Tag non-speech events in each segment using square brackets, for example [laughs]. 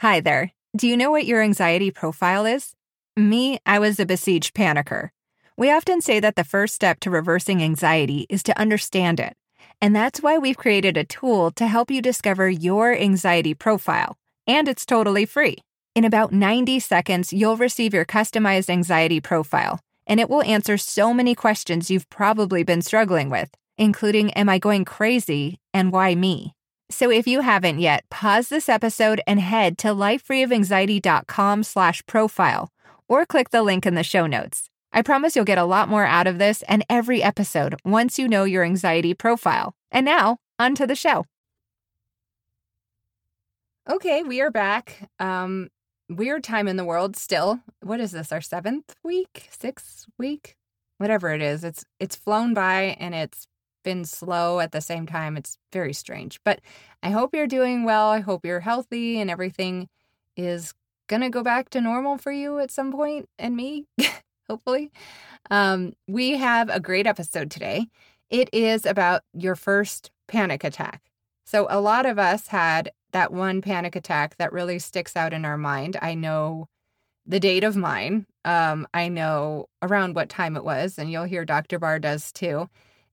Hi there. Do you know what your anxiety profile is? Me, I was a besieged panicker. We often say that the first step to reversing anxiety is to understand it. And that's why we've created a tool to help you discover your anxiety profile. And it's totally free. In about 90 seconds, you'll receive your customized anxiety profile, and it will answer so many questions you've probably been struggling with, including Am I going crazy and why me? So if you haven't yet, pause this episode and head to lifefreeofanxiety.com slash profile or click the link in the show notes. I promise you'll get a lot more out of this and every episode once you know your anxiety profile. And now, on to the show. Okay, we are back. Um, weird time in the world still. What is this? Our seventh week, sixth week, whatever it is. It's it's flown by and it's been slow at the same time. It's very strange. But I hope you're doing well. I hope you're healthy and everything is gonna go back to normal for you at some point and me, [laughs] hopefully. Um, we have a great episode today. It is about your first panic attack. So, a lot of us had that one panic attack that really sticks out in our mind. I know the date of mine. Um, I know around what time it was, and you'll hear Dr. Barr does too.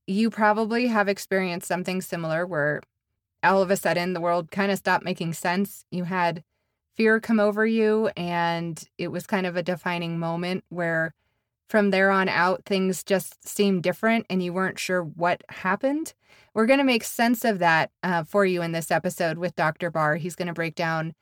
You probably have experienced something similar where all of a sudden the world kind of stopped making sense. You had fear come over you, and it was kind of a defining moment where from there on out things just seemed different and you weren't sure what happened. We're going to make sense of that uh, for you in this episode with Dr. Barr. He's going to break down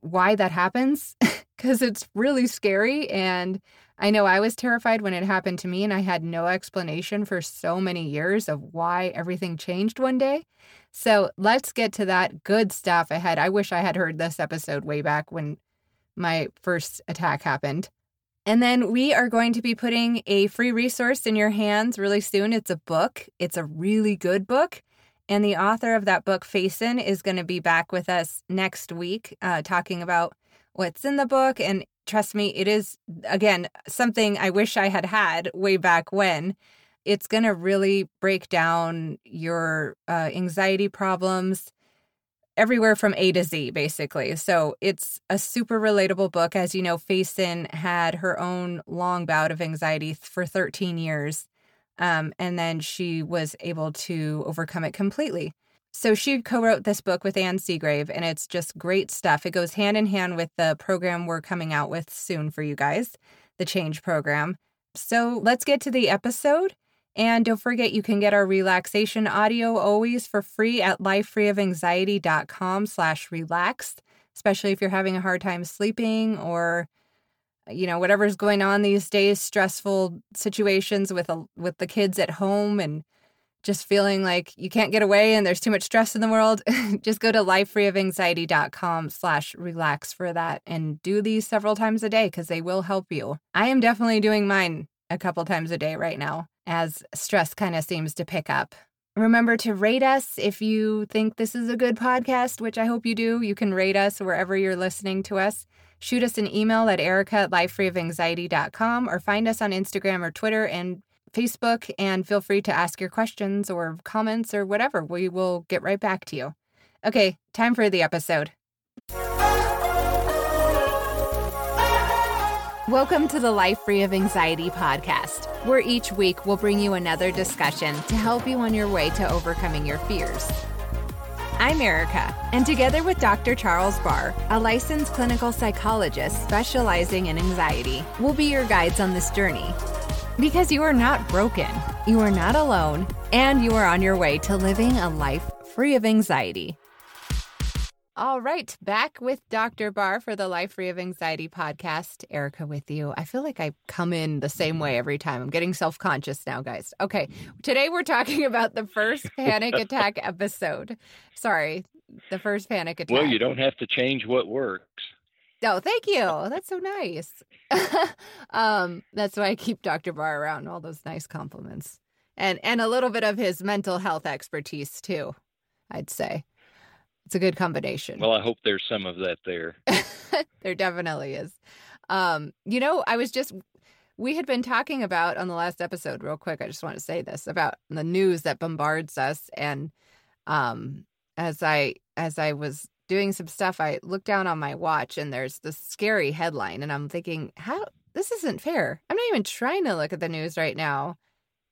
why that happens [laughs] because it's really scary. And I know I was terrified when it happened to me, and I had no explanation for so many years of why everything changed one day. So let's get to that good stuff ahead. I wish I had heard this episode way back when my first attack happened. And then we are going to be putting a free resource in your hands really soon. It's a book, it's a really good book. And the author of that book, Faison, is going to be back with us next week uh, talking about what's in the book. And trust me, it is, again, something I wish I had had way back when. It's going to really break down your uh, anxiety problems everywhere from A to Z, basically. So it's a super relatable book. As you know, Faison had her own long bout of anxiety for 13 years. Um, and then she was able to overcome it completely. So she co wrote this book with Ann Seagrave, and it's just great stuff. It goes hand in hand with the program we're coming out with soon for you guys, the Change Program. So let's get to the episode. And don't forget, you can get our relaxation audio always for free at lifefreeofanxiety.com slash relax, especially if you're having a hard time sleeping or, you know, whatever's going on these days, stressful situations with, a, with the kids at home and just feeling like you can't get away and there's too much stress in the world. [laughs] just go to lifefreeofanxiety.com slash relax for that and do these several times a day because they will help you. I am definitely doing mine a couple times a day right now as stress kind of seems to pick up. Remember to rate us if you think this is a good podcast, which I hope you do. You can rate us wherever you're listening to us. Shoot us an email at erica at lifefreeofanxiety.com or find us on Instagram or Twitter and Facebook and feel free to ask your questions or comments or whatever. We will get right back to you. Okay, time for the episode. Welcome to the Life Free of Anxiety podcast, where each week we'll bring you another discussion to help you on your way to overcoming your fears. I'm Erica, and together with Dr. Charles Barr, a licensed clinical psychologist specializing in anxiety, we'll be your guides on this journey. Because you are not broken, you are not alone, and you are on your way to living a life free of anxiety. All right, back with Dr. Barr for the Life Free of Anxiety podcast. Erica with you. I feel like I come in the same way every time. I'm getting self conscious now, guys. Okay, today we're talking about the first [laughs] panic attack episode. Sorry, the first panic attack. Well, you don't have to change what works. Oh, thank you. That's so nice. [laughs] um, that's why I keep Dr. Barr around. All those nice compliments, and and a little bit of his mental health expertise too. I'd say. It's a good combination. Well, I hope there's some of that there. [laughs] there definitely is. Um, you know, I was just we had been talking about on the last episode real quick. I just want to say this about the news that bombards us and um as I as I was doing some stuff, I look down on my watch and there's this scary headline, and I'm thinking, how this isn't fair. I'm not even trying to look at the news right now,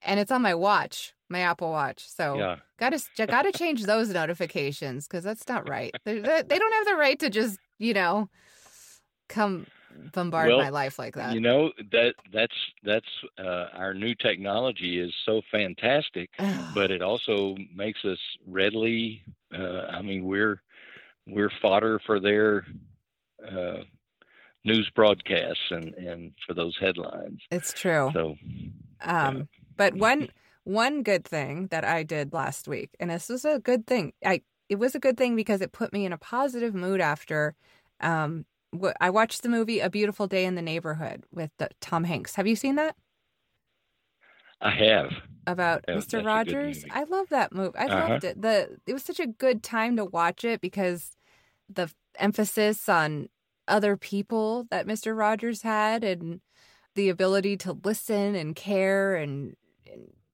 and it's on my watch, my Apple Watch. So Yeah. gotta gotta change those notifications because that's not right. They, they don't have the right to just you know come bombard Well, my life like that. You know that that's that's uh, our new technology is so fantastic, but it also makes us readily. Uh, I mean, we're we're fodder for their uh, news broadcasts and and for those headlines. it's true. So Um, but one one good thing that I did last week, and this was a good thing. I it was a good thing because it put me in a positive mood after. Um, wh- I watched the movie A Beautiful Day in the Neighborhood with the, Tom Hanks. Have you seen that? I have. About Mr. that's a good Rogers. I love that movie. I Uh-huh. loved it. The it was such a good time to watch it because the emphasis on other people that Mr. Rogers had and the ability to listen and care and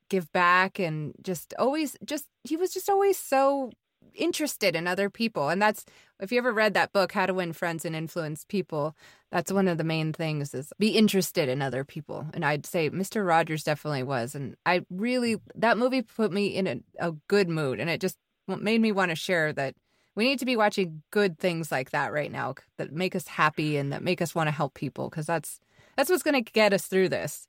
give back and just always just he was just always so interested in other people. And that's if you ever read that book how to win friends and influence people that's one of the main things is be interested in other people. And i'd say mr rogers definitely was. And i really that movie put me in a, a good mood. And it just made me want to share that we need to be watching good things like that right now that make us happy and that make us want to help people because that's that's what's going to get us through this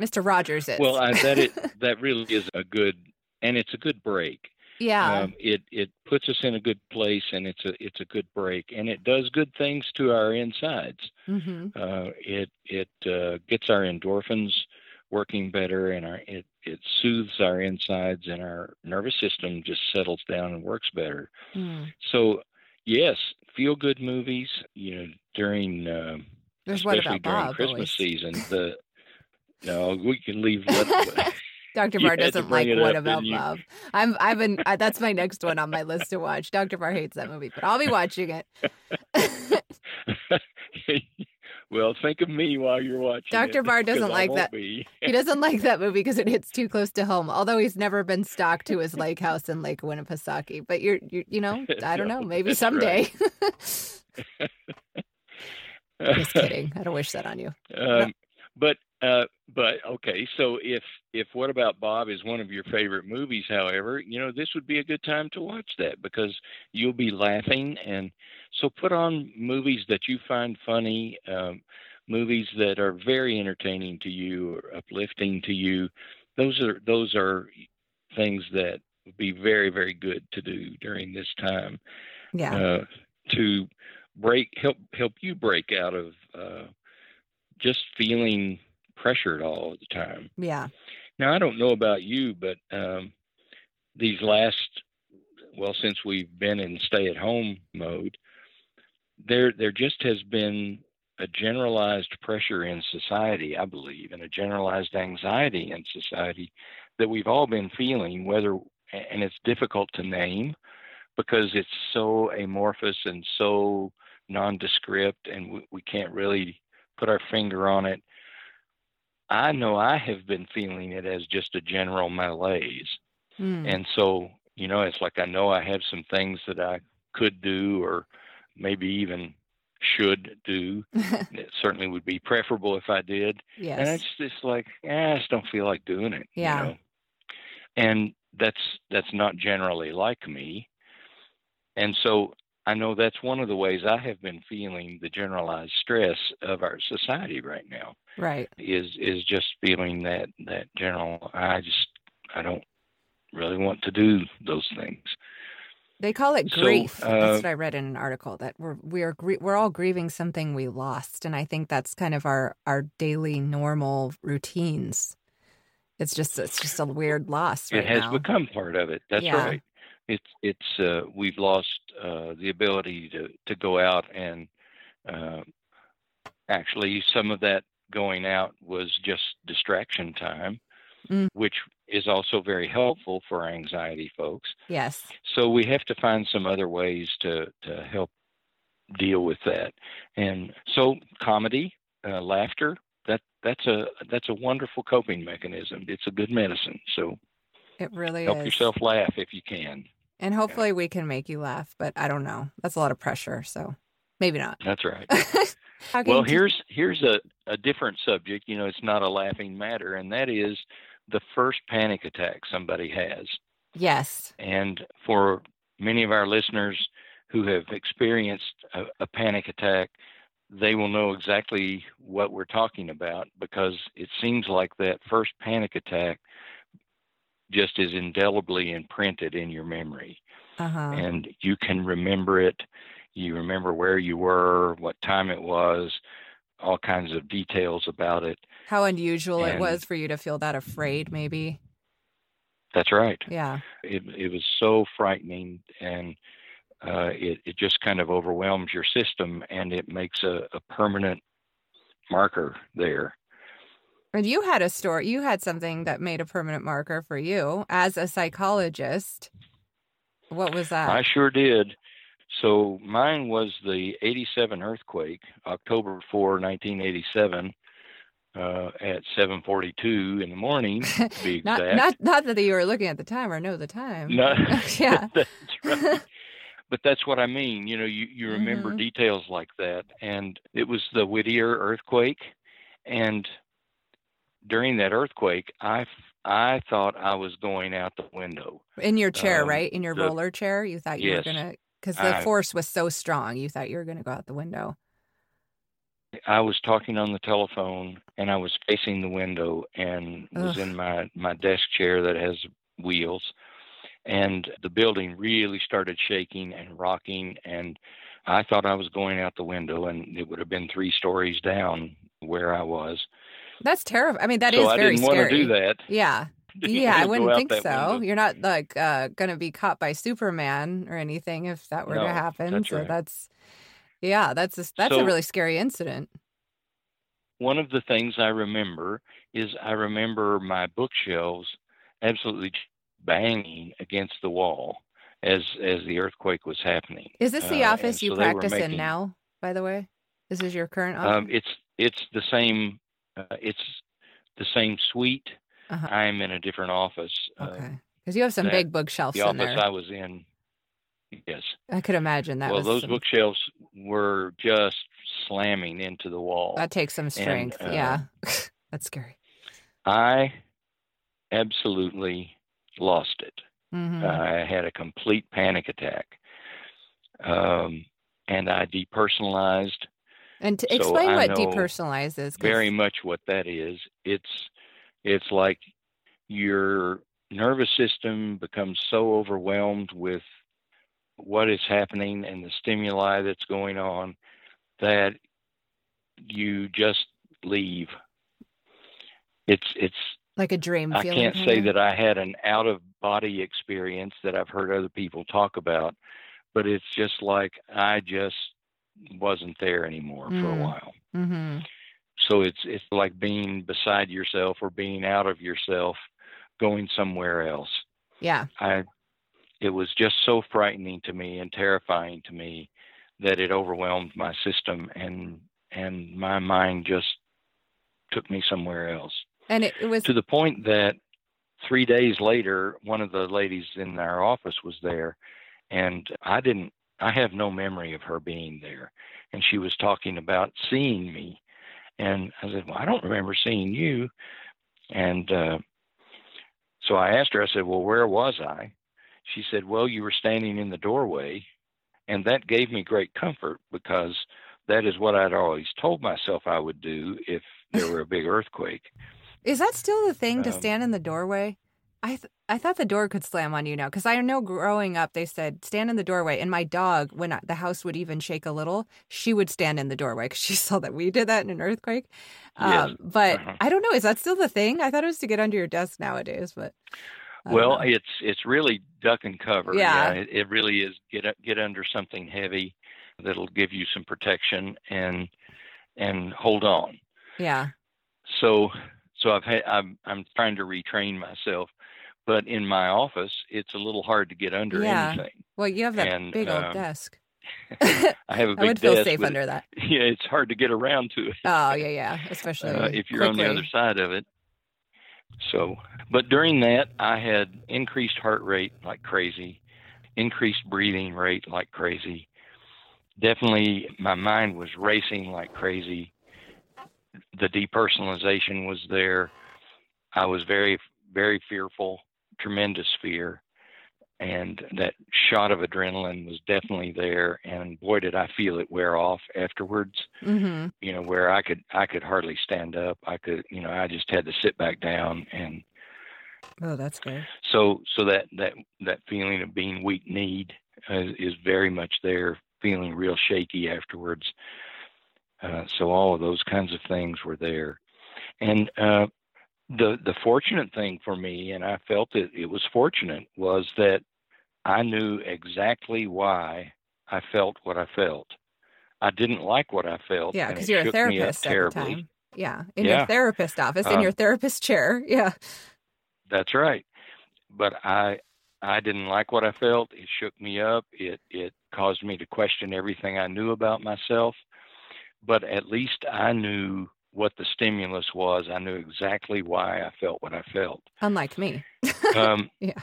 mr rogers is Well, I, that it [laughs] that really is a good and it's a good break. yeah Um, it it puts us in a good place and it's a it's a good break and it does good things to our insides. hmm Uh, it it uh, gets our endorphins working better and our it it soothes our insides and our nervous system just settles down and works better. Mm. So yes, feel good movies. You know during uh, There's what especially about during Bob? Christmas always. season. The no, we can leave. What, [laughs] [laughs] Dr. Barr doesn't like What About you? Bob. I'm I've been uh, that's my next one on my list to watch. Dr. Barr hates that movie, but I'll be watching it. [laughs] well, think of me while you're watching. Dr. it, Barr doesn't like that. He doesn't like that movie because it hits too close to home. Although he's never been stalked to his lake house in Lake Winnipesaukee, but you're you you know I don't know maybe someday. right. Just kidding. I don't wish that on you. um, but uh, but okay, so if if What About Bob is one of your favorite movies, however, you know this would be a good time to watch that because you'll be laughing, and so put on movies that you find funny, um, movies that are very entertaining to you or uplifting to you. Those are those are things that would be very very good to do during this time Yeah. uh, to break help help you break out of uh, just feeling pressured all the time. yeah. Now I don't know about you, but um, these last well since we've been in stay at home mode, there there just has been a generalized pressure in society, I believe, and a generalized anxiety in society that we've all been feeling, whether and it's difficult to name because it's so amorphous and so nondescript and we, we can't really put our finger on it. I know I have been feeling it as just a general malaise. Mm. And so, you know, it's like I know I have some things that I could do or maybe even should do. [laughs] It certainly would be preferable if I did. And it's just like, eh, I just don't feel like doing it. you Yeah. know? And that's that's not generally like me. And so I know that's one of the ways I have been feeling the generalized stress of our society right now Right. is is just feeling that that general I just I don't really want to do those things. They call it So, grief. uh, that's what I read in an article that we're we're gr- we're all grieving something we lost, and I think that's kind of our our daily normal routines. It's just it's just a weird loss right it has now. become part of it. That's Yeah. right. It's it's uh, we've lost uh, the ability to to go out and uh, actually some of that going out was just distraction time, Mm. which is also very helpful for anxiety folks. yes. So we have to find some other ways to to help deal with that. And so comedy, uh, laughter, that that's a that's a wonderful coping mechanism. It's a good medicine. So It really help is. yourself laugh if you can. And hopefully we can make you laugh, but I don't know. That's a lot of pressure, so maybe not. That's right. [laughs] Well, here's here's a, a different subject. You know, it's not a laughing matter, and that is the first panic attack somebody has. yes. And for many of our listeners who have experienced a, a panic attack, they will know exactly what we're talking about because it seems like that first panic attack just is indelibly imprinted in your memory Uh-huh. and you can remember it. You remember where you were, what time it was, all kinds of details about it. How unusual it was for you to feel that afraid, maybe. That's right. Yeah. It it was so frightening, and uh, it it just kind of overwhelms your system, and it makes a, a permanent marker there. And you had a story, you had something that made a permanent marker for you as a psychologist. What was that? I sure did. So mine was the 87 earthquake, October 4, 1987, uh, at 7:42 in the morning. To be [laughs] not exact. not not that you were looking at the time or know the time. No, [laughs] yeah. [laughs] that's right. But that's what I mean. You know, you, you remember Mhm. details like that. And it was the Whittier earthquake. And during that earthquake, I, I thought I was going out the window. In your chair, Um, right? In your the- roller chair, you thought you Yes. were gonna because the I- force was so strong. You thought you were gonna go out the window. I was talking on the telephone and I was facing the window and was in my, my desk chair that has wheels. And the building really started shaking and rocking. And I thought I was going out the window and it would have been three stories down where I was. That's terrible. I mean, that so is I very didn't want scary. to do that. Yeah. Yeah, [laughs] I wouldn't think so. window. You're not like uh gonna be caught by Superman or anything if that were No, to happen. that's so right. that's yeah, that's a, that's a really scary incident. One of the things I remember is I remember my bookshelves absolutely banging against the wall as as the earthquake was happening. Is this the Uh, office you so practice in now, by the way? This is your current office? Um, it's it's the same. Uh, it's the same suite. Uh-huh. I'm in a different office. Uh, okay. Because you have some big bookshelves the in office there. I was in. Yes. I could imagine that well, was those some- bookshelves were just slamming into the wall. that takes some strength. uh, yeah. [laughs] that's scary. I absolutely lost it. hmm I had a complete panic attack, um, and I depersonalized. And to explain what know depersonalized is. very much what that is. It's it's like your nervous system becomes so overwhelmed with what is happening and the stimuli that's going on that you just leave. It's it's like a dream I can't say that I had an out of body experience that I've heard other people talk about, but it's just like I just wasn't there anymore for a Mm. while hmm so it's it's like being beside yourself or being out of yourself going somewhere else Yeah. i it was just so frightening to me and terrifying to me that it overwhelmed my system and and my mind just took me somewhere else And it, it was to the point that 3 days later one of the ladies in our office was there and i didn't i have no memory of her being there and she was talking about seeing me and I said, Well, I don't remember seeing you. And uh, so I asked her, I said, Well, where was I? She said, Well, you were standing in the doorway. And that gave me great comfort because that is what I'd always told myself I would do if there were a big earthquake. Is that still the thing to Um, stand in the doorway? I th- I thought the door could slam on you now because I know growing up they said stand in the doorway, and my dog, when the house would even shake a little, she would stand in the doorway because she [laughs] saw that we did that in an earthquake. Yes. Um, but Uh-huh. I don't know. Is that still the thing? I thought it was to get under your desk nowadays, but Well, know. it's it's really duck and cover. Yeah. it, it really is. Get get under something heavy that'll give you some protection and and hold on. yeah, So so I've had I'm I'm trying to retrain myself, but in my office it's a little hard to get under Yeah. anything. well, you have that And, big old um, desk. [laughs] I have a big [laughs] desk. I would feel desk, safe under that. [laughs] Yeah, it's hard to get around to it. Oh yeah, yeah, especially uh, if you're on the other side of it. So, but during that, I had increased heart rate like crazy, increased breathing rate like crazy. Definitely, my mind was racing like crazy. The depersonalization was there. I was very, very fearful, tremendous fear. And that shot of adrenaline was definitely there. And boy, did I feel it wear off afterwards. Mm-hmm. You know, where I could, I could hardly stand up. I could, you know, I just had to sit back down and Oh, that's good. so so that that that feeling of being weak kneed uh, is very much there feeling real shaky afterwards uh, so all of those kinds of things were there and uh, the the fortunate thing for me and i felt that it was fortunate was that i knew exactly why i felt what i felt i didn't like what i felt Yeah, because you're a shook me up therapist terribly time. Yeah, in your therapist office, in Um, your therapist chair. [laughs] Yeah. That's right. But I I didn't like what I felt. It shook me up. It it caused me to question everything I knew about myself. But at least I knew what the stimulus was. I knew exactly why I felt what I felt. Unlike me. Um, [laughs] Yeah.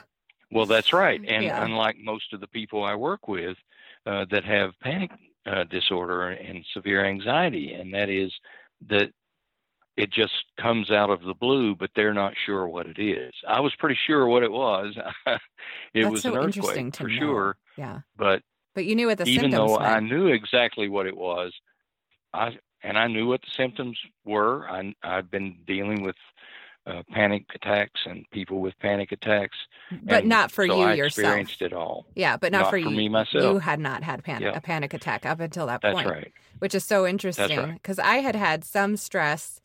Well, that's right. And Yeah. unlike most of the people I work with uh, that have panic uh, disorder and severe anxiety, and that is that it just comes out of the blue, but they're not sure what it is. I was pretty sure what it was. [laughs] it That's was so an interesting earthquake to for know. sure, Yeah. but But you knew what the even symptoms though I knew exactly what it was, I and I knew what the symptoms were. I I've been dealing with uh, panic attacks and people with panic attacks, but and not for so you I yourself. experienced it all. Yeah, but not, Not for for you. me myself. You had not had panic, Yeah. a panic attack up until that point. That's point, right. which is so interesting right. because I had had some stress.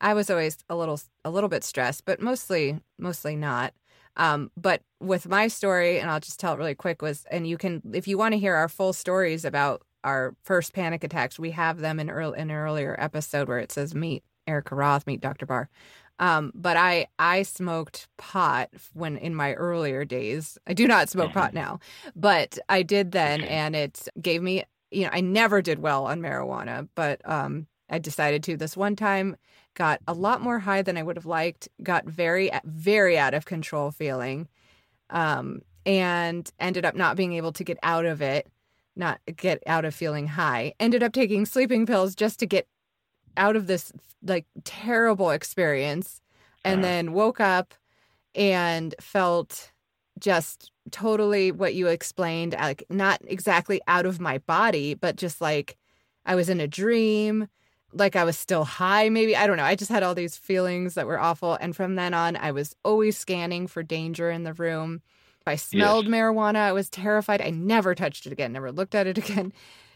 I was always a little a little bit stressed, but mostly mostly not. Um, but with my story, and I'll just tell it really quick, was and you can if you want to hear our full stories about our first panic attacks, we have them in early, in an earlier episode where it says meet Erica Roth, meet Dr. Barr. Um, but I I smoked pot when in my earlier days. I do not smoke pot now, but I did then, and it gave me. You know, I never did well on marijuana, but um, I decided to this one time. Got a lot more high than I would have liked. Got very very out of control feeling, um, and ended up not being able to get out of it. Not get out of feeling high. Ended up taking sleeping pills just to get out of this like terrible experience. And Uh-huh. then woke up and felt just totally what you explained like not exactly out of my body but just like i was in a dream like i was still high maybe. I don't know. I just had all these feelings that were awful. And from then on i was always scanning for danger in the room if i smelled marijuana i was terrified i never touched it again never looked at it [laughs] again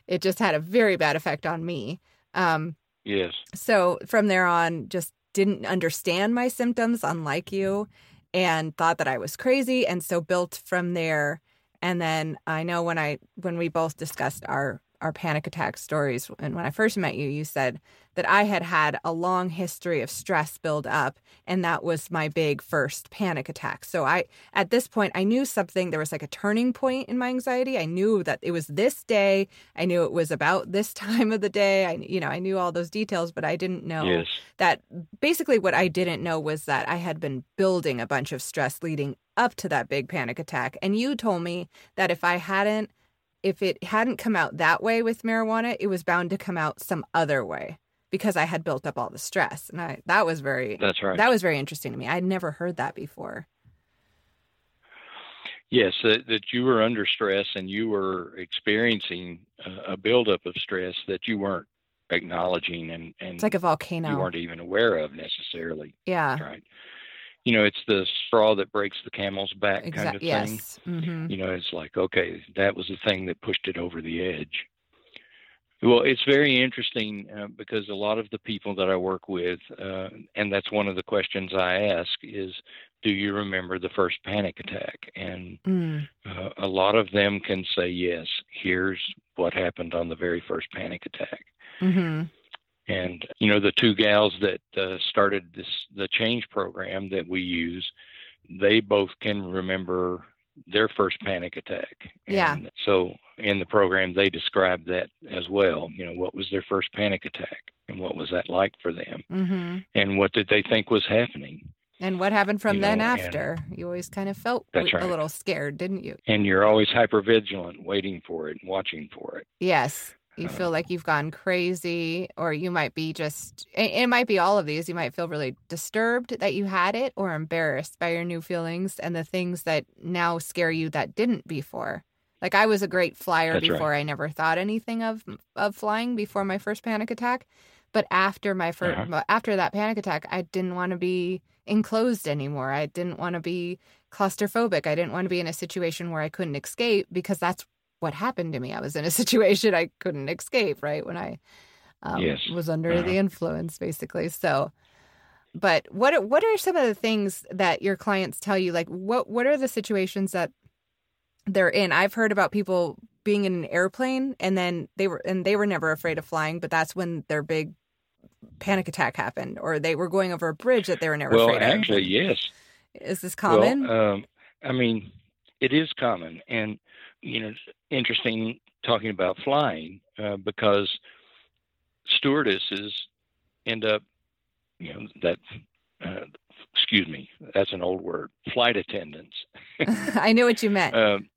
it just had a very bad effect on me um Yes. so from there on, just didn't understand my symptoms, unlike you, and thought that I was crazy. And so built from there. And then I know when I when we both discussed our our panic attack stories, and when I first met you, you said that I had had a long history of stress build up, and that was my big first panic attack. So I at this point I knew something. There was like a turning point in my anxiety. I knew that it was this day. I knew it was about this [laughs] time of the day. I you know I knew all those details, but I didn't know Yes. that basically what I didn't know was that I had been building a bunch of stress leading up to that big panic attack. And you told me that if I hadn't, if it hadn't come out that way with marijuana, it was bound to come out some other way because I had built up all the stress. And I, that was very, That's right. that was very interesting to me. I'd never heard that before. Yes, that, that you were under stress and you were experiencing uh, a buildup of stress that you weren't acknowledging and, and It's like a volcano. you weren't even aware of necessarily. yeah. That's right. You know, it's the straw that breaks the camel's back kind of Exactly. thing. Yes. hmm You know, it's like, okay, that was the thing that pushed it over the edge. Well, it's very interesting uh, because a lot of the people that I work with, uh, and that's one of the questions I ask is, do you remember the first panic attack? And Mm. uh, a lot of them can say, yes, here's what happened on the very first panic attack. hmm And you know, the two gals that uh, started this the change program that we use, they both can remember their first panic attack. Yeah. So in the program, they described that as well. You know, what was their first panic attack, and what was that like for them, hmm and what did they think was happening? And what happened from You then know, after? You always kind of felt That's a little scared, didn't you? And you're always hyper vigilant, waiting for it and watching for it. Yes. You feel like you've gone crazy, or you might be just, it might be all of these. You might feel really disturbed that you had it, or embarrassed by your new feelings and the things that now scare you that didn't before. Like I was a great flyer That's right. before. I never thought anything of of flying before my first panic attack. But after my 1st Uh-huh. after that panic attack, I didn't want to be enclosed anymore. I didn't want to be claustrophobic. I didn't want to be in a situation where I couldn't escape because that's what happened to me. I was in a [laughs] situation I couldn't escape, right? When I um, Yes. was under Uh-huh. the influence, basically. So, but what are- what are some of the things that your clients tell you? Like, what what are the situations that they're in? I've heard about people being in an airplane and then they were and they were never afraid of flying, but that's when their big panic attack happened, or they were going over a bridge that they were never well, afraid actually, of. yes. Is this common? Well, um, I mean, it is common, and you know, interesting talking about flying uh, because stewardesses end up, you know, that. Uh, excuse me, that's an old word. Flight attendants. [laughs] I knew what you meant. Um,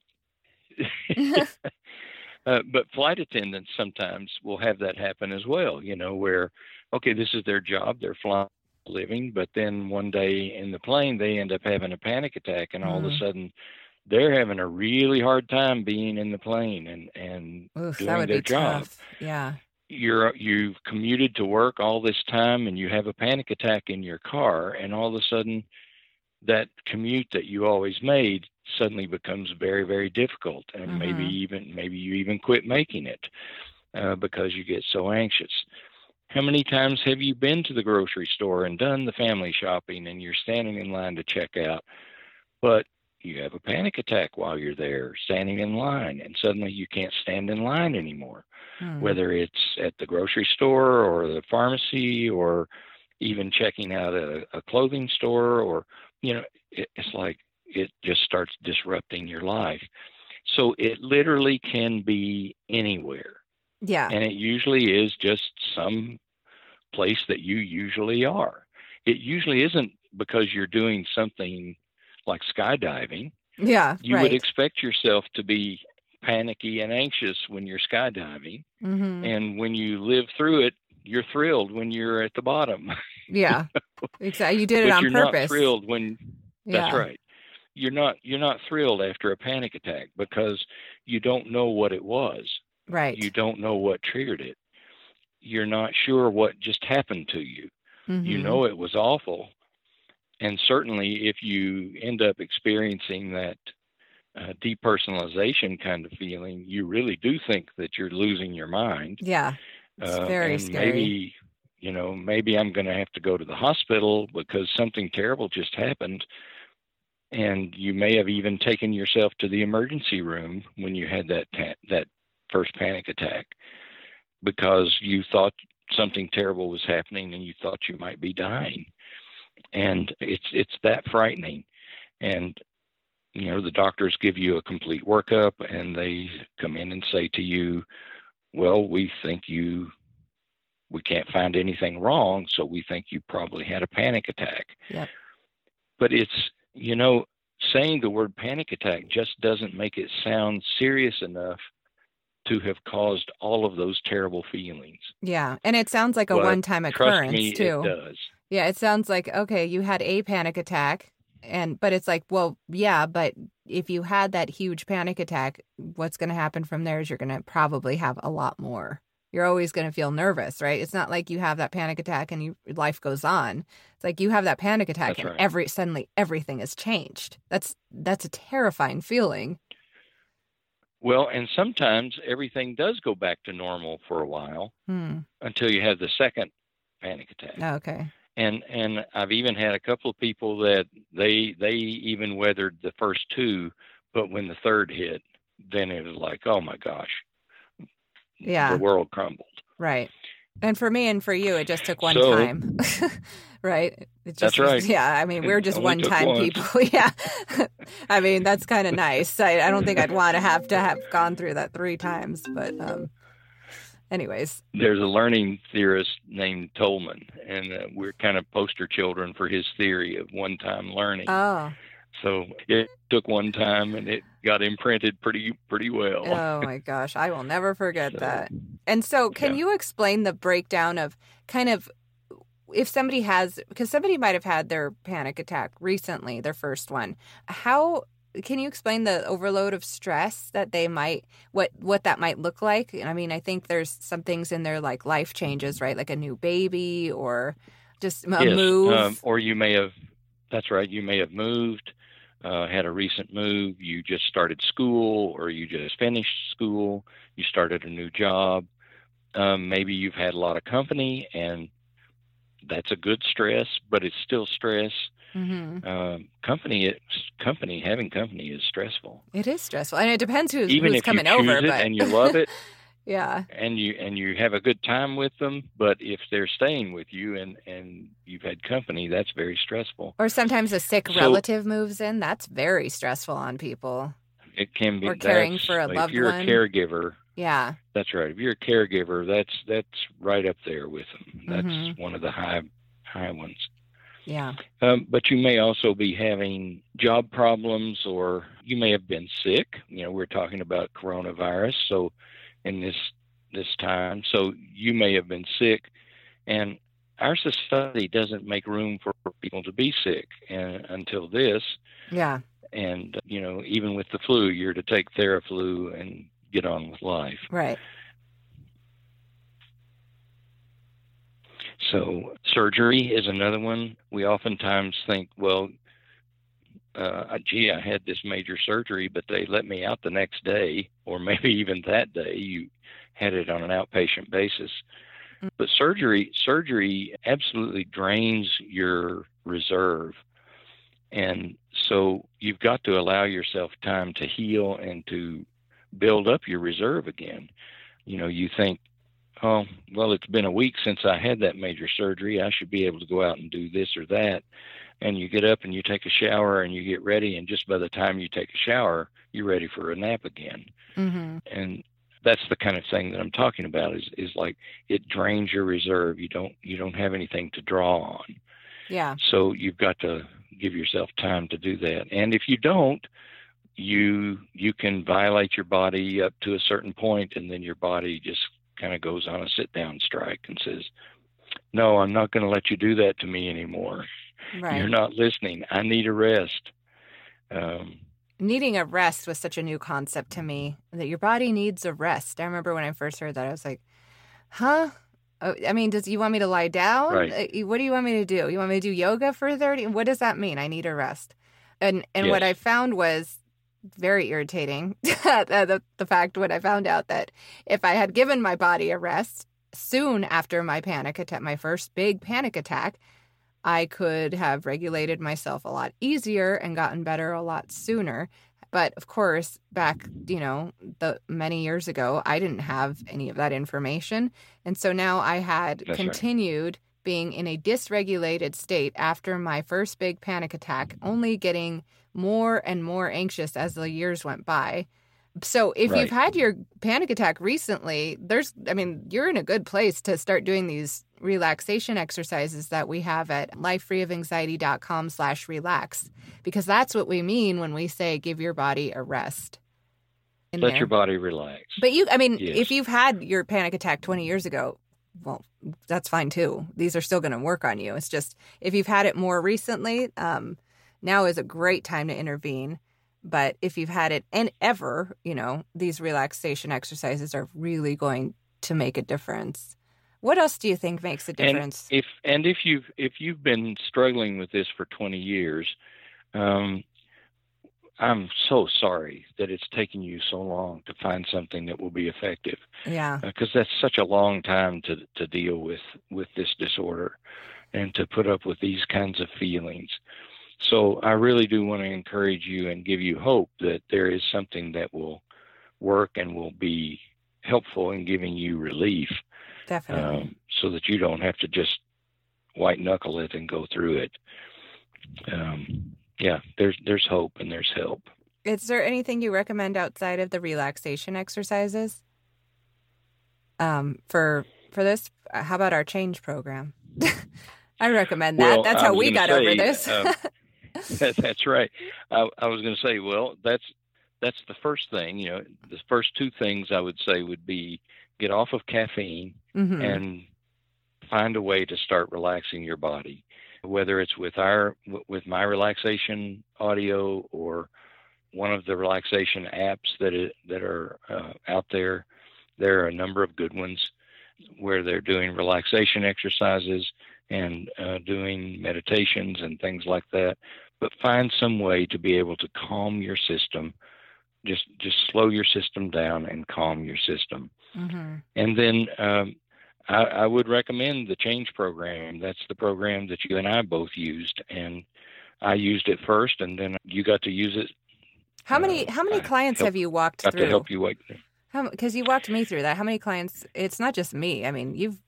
[laughs] [laughs] uh, but flight attendants sometimes will have that happen as well. You know, where okay, this is their job, they're flying living, but then one day in the plane they end up having a panic attack, and all of Mhm. a sudden they're having a really hard time being in the plane and and Oof, doing their job. tough. Yeah. you're you've commuted to work all this time and you have a panic attack in your car and all of a sudden that commute that you always made suddenly becomes very very difficult and maybe Mhm. even maybe you even quit making it uh, because you get so anxious how many times have you been to the grocery store and done the family shopping and you're standing in line to check out but you have a panic attack while you're there standing in line and suddenly you can't stand in line anymore Hmm. whether it's at the grocery store or the pharmacy or even checking out a, a clothing store or you know it, it's like it just starts disrupting your life so it literally can be anywhere Yeah. and it usually is just some place that you usually are it usually isn't because you're doing something like skydiving Yeah. you right. would expect yourself to be panicky and anxious when you're skydiving hmm and when you live through it you're thrilled when you're at the bottom [laughs] Yeah. Exactly. You did it but on you're purpose. not thrilled when yeah. that's right you're not you're not thrilled after a panic attack because you don't know what it was Right. you don't know what triggered it you're not sure what just happened to you you Mhm. know it was awful and certainly if you end up experiencing that uh, depersonalization kind of feeling you really do think that you're losing your mind Yeah. It's Uh, very scary. maybe you know maybe i'm going to have to go to the hospital because something terrible just happened and you may have even taken yourself to the emergency room when you had that that first panic attack because you thought something terrible was happening and you thought you might be dying and it's it's that frightening and you know the doctors give you a complete workup and they come in and say to you well we think you we can't find anything wrong so we think you probably had a panic attack Yep. but it's you know saying the word panic attack just doesn't make it sound serious enough to have caused all of those terrible feelings Yeah. And it sounds like a But one time trust occurrence me too. it does Yeah, it sounds like okay, you had a panic attack and but it's like, well, yeah, but if you had that huge panic attack, what's going to happen from there is you're going to probably have a lot more. You're always going to feel nervous, right? It's not like you have that panic attack and you life goes on. It's like you have that panic attack That's and right. every suddenly everything has changed. That's that's a terrifying feeling. well and sometimes everything does go back to normal for a while Hmm. until you have the second panic attack Oh, okay. And and I've even had a couple of people that they they even weathered the first two, but when the third hit, then it was like, oh my gosh, Yeah. the world crumbled. Right. And for me and for you, it just took one So- time. [laughs] right? It just That's right. yeah. I mean, we're just one time people. [laughs] yeah. I mean, that's kind of nice. I, I don't think I'd want to have to have gone through that three times, but um, Anyways, there's a learning theorist named Tolman, and uh, we're kind of poster children for his theory of one-time learning. oh, So it took one time, and it got imprinted pretty pretty well. oh my gosh, I will never forget So, that. And so, can Yeah. you explain the breakdown of kind of if somebody has, because somebody might have had their panic attack recently, their first one, how can you explain the overload of stress that they might, what, what that might look like? I mean, I think there's some things in there like life changes, right? Like a new baby or just a yes, move. um, or you may have. That's right. You may have moved, uh, had a recent move. You just started school, or you just finished school. You started a new job. Um, maybe you've had a lot of company, and that's a good stress, but it's still stress. Hmm Um, company, company, having company is stressful. It is stressful. And it depends who's, Even who's if you coming choose over, it but and you love it, [laughs] yeah. and you and you have a good time with them but if they're staying with you and and you've had company that's very stressful Or sometimes a sick So- relative moves in. That's very stressful on people. it can be Or caring for a loved one. if you're one. a caregiver Yeah. that's right if you're a caregiver that's that's right up there with them that's Mhm. one of the high high ones Yeah. um, but you may also be having job problems or you may have been sick you know we're talking about coronavirus so in this this time so you may have been sick and our society doesn't make room for people to be sick and until this Yeah. and you know even with the flu you're to take theraflu and get on with life Right. So surgery is another one. We oftentimes think, well, uh, gee, I had this major surgery, but they let me out the next day, or [laughs] maybe even that day. You had it on an outpatient basis. Mm. But surgery, surgery absolutely drains your reserve, and so you've got to allow yourself time to heal and to build up your reserve again. You know, you think oh, well, it's been a week since I had that major surgery. I should be able to go out and do this or that. And you get up and you take a shower and you get ready, and just by the time you take a shower, you're ready for a nap again. hmm And that's the kind of thing that I'm talking about. Is is like it drains your reserve. You don't you don't have anything to draw on. Yeah. So you've got to give yourself time to do that. And if you don't, you you can violate your body up to a certain point, and then your body just kind of goes on a sit down strike and says, "No, I'm not going to let you do that to me anymore. Right. You're not listening. I need a rest." Um, Needing a rest was such a new concept to me that your body needs a rest. I remember when I first heard that, I was like, huh? Oh, I mean, does you want me to lie down? Right. Uh, What do you want me to do? You want me to do yoga for 30? What does that mean? I need a rest. And and what I found was very irritating. [laughs] the, the, the fact when I found out that if I had given my body a rest soon after my panic attack, my first big panic attack, I could have regulated myself a lot easier and gotten better a lot sooner. But of course, back, you know, the many years ago, I didn't have any of that information. And so now I had That's continued being in a dysregulated state after my first big panic attack, only getting more and more anxious as the years went by. So if Right. you've had your panic attack recently, there's I mean, you're in a good place to start doing these relaxation exercises that we have at lifefreeofanxiety.com slash relax because that's what we mean when we say give your body a rest. let there. your body relax. But you, I mean, Yes. if you've had your panic attack 20 years ago, well, that's fine too. These are still going to work on you. It's just if you've had it more recently, um, now is a great time to intervene. But if you've had it and ever, you know, these relaxation exercises are really going to make a difference. What else do you think makes a difference? if and if you've if you've been struggling with this for 20 years um, i'm so sorry that it's taken you so long to find something that will be effective yeah. because that's such a long time to to deal with with this disorder and to put up with these kinds of feelings so i really do want to encourage you and give you hope that there is something that will work and will be helpful in giving you relief Definitely. um, so that you don't have to just white knuckle it and go through it. Um, yeah, there's there's hope and there's help. Is there anything you recommend outside of the relaxation exercises? um, for for this. Uh, how about our change program? [laughs] I recommend that. Well, that's how we got over this. um, that, [laughs] [laughs] that's right. I, I was going to say, well, that's that's the first thing. You know, the first two things I would say would be get off of caffeine Mhm. and find a way to start relaxing your body, whether it's with our with my relaxation audio or one of the relaxation apps that it, that are uh, out there. There are a number of good ones where they're doing relaxation exercises and uh, doing meditations and things like that. But find some way to be able to calm your system. Just just slow your system down and calm your system. Mhm. And then um, I, I would recommend the change program. That's the program that you and I both used, and I used it first, and then you got to use it. How many uh, how many clients help- have you walked Got to through? help you wake. Because you walked me through that. How many clients? It's not just me. I mean, you've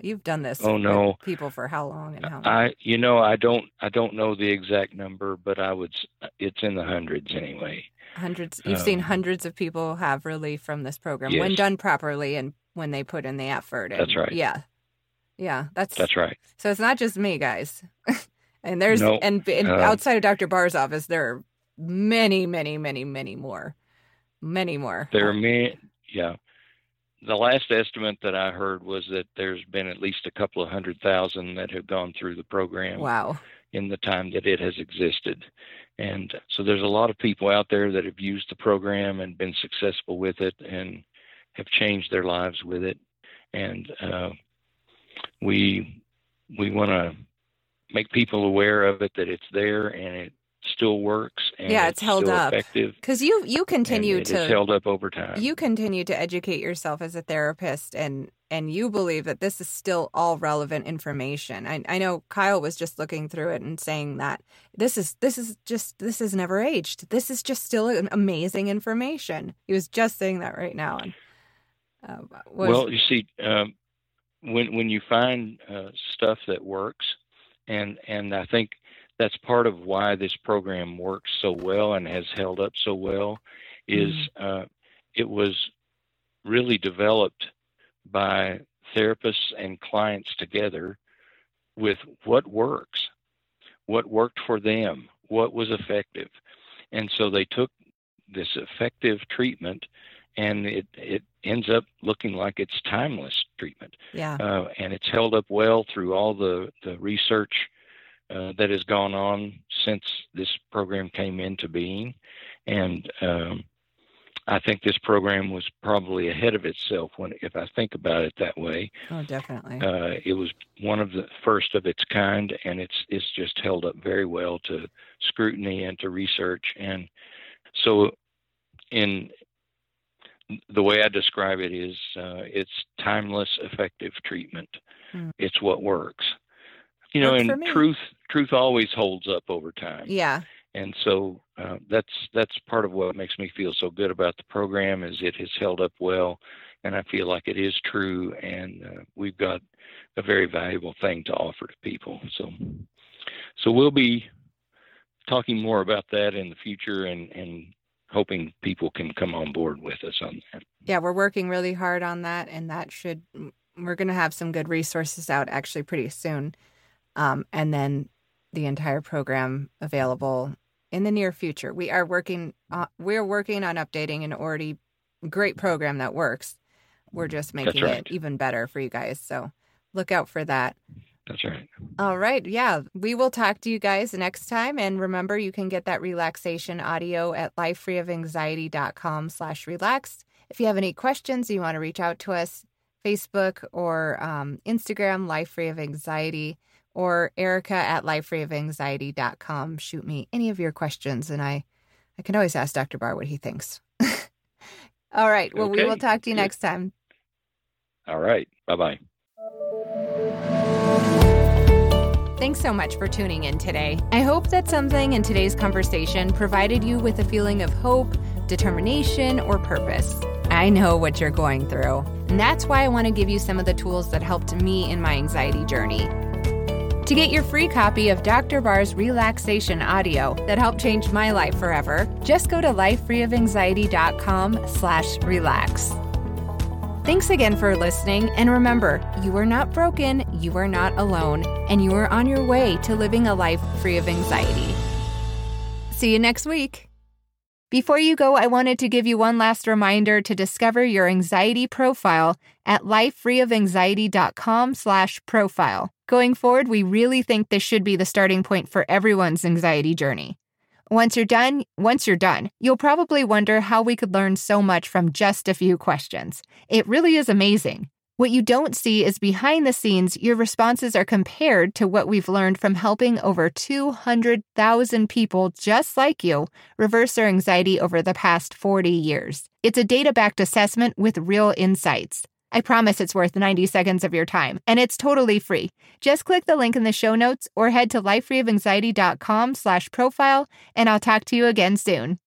you've done this. Oh, with no. people for how long and how long? I, you know, I don't, I don't know the exact number, but I would. It's in the hundreds anyway. hundreds. You've seen um, hundreds of people have relief from this program when done properly and when they put in the effort. That's and- right. Yeah, yeah. That's That's right. So it's not just me, guys. [laughs] and there's No, and, and um, outside of Dr. Barr's office, there are many, many, many, many more, many more. There are many. Yeah. The last estimate that I heard was that there's been at least a couple of hundred thousand that have gone through the program. Wow. in the time that it has existed. And so there's a lot of people out there that have used the program and been successful with it and have changed their lives with it. And uh, we we want to make people aware of it that it's there and it still works and Yeah, it's held up. effective. Because you you continue to held up over time. you continue to educate yourself as a therapist and and you believe that this is still all relevant information I, I know kyle was just looking through it and saying that this is this is just this is never aged this is just still amazing information he was just saying that right now and uh, was, Well, you see, um, when when you find uh, stuff that works, and and I think that's part of why this program works so well and has held up so well, is uh, it was really developed by therapists and clients together with what works, what worked for them, what was effective, and so they took this effective treatment and it, it ends up looking like it's timeless treatment. yeah Uh, and it's held up well through all the, the research uh, that has gone on since this program came into being. And um, I think this program was probably ahead of itself when, if I think about it that way. oh definitely Uh, it was one of the first of its kind, and it's it's just held up very well to scrutiny and to research. And so, in the way I describe it is, uh, it's timeless, effective treatment. Hmm. It's what works. You know, and truth truth always holds up over time yeah and so uh, that's that's part of what makes me feel so good about the program is it has held up well and i feel like it is true and uh, we've got a very valuable thing to offer to people so so we'll be talking more about that in the future and and hoping people can come on board with us on that. Yeah we're working really hard on that and that should we're going to have some good resources out actually pretty soon um, and then the entire program available in the near future. We are working uh, we're working on updating an already great program that works. We're just making right. it even better for you guys so look out for that that's right all right. Yeah. We will talk to you guys next time. And remember, you can get that relaxation audio at lifefreeofanxiety.com slash relaxed. If you have any questions, you want to reach out to us, Facebook or um, Instagram, Life Free of Anxiety, or Erica at lifefreeofanxiety.com. Shoot me any of your questions, and I, I can always ask Dr. Barr what he thinks. [laughs] All right. Well, we will talk to you next time. all right bye bye Thanks so much for tuning in today. I hope that something in today's conversation provided you with a feeling of hope, determination, or purpose. I know what you're going through, and that's why I want to give you some of the tools that helped me in my anxiety journey. To get your free copy of Dr. Barr's relaxation audio that helped change my life forever, just go to lifefreeofanxiety.com slash relax. Thanks again for listening, and remember, you are not broken, you are not alone, and you are on your way to living a life free of anxiety. See you next week. Before you go, I wanted to give you one last reminder to discover your anxiety profile at lifefreeofanxiety.com slash profile. Going forward, we really think this should be the starting point for everyone's anxiety journey. Once you're done, once you're done, you'll probably wonder how we could learn so much from just a few questions. It really is amazing. What you don't see is behind the scenes, your responses are compared to what we've learned from helping over 200,000 people just like you reverse their anxiety over the past 40 years. It's a data backed assessment with real insights. I promise it's worth 90 seconds of your time, and it's totally free. Just click the link in the show notes or head to lifefreeofanxiety.com slash profile, and I'll talk to you again soon.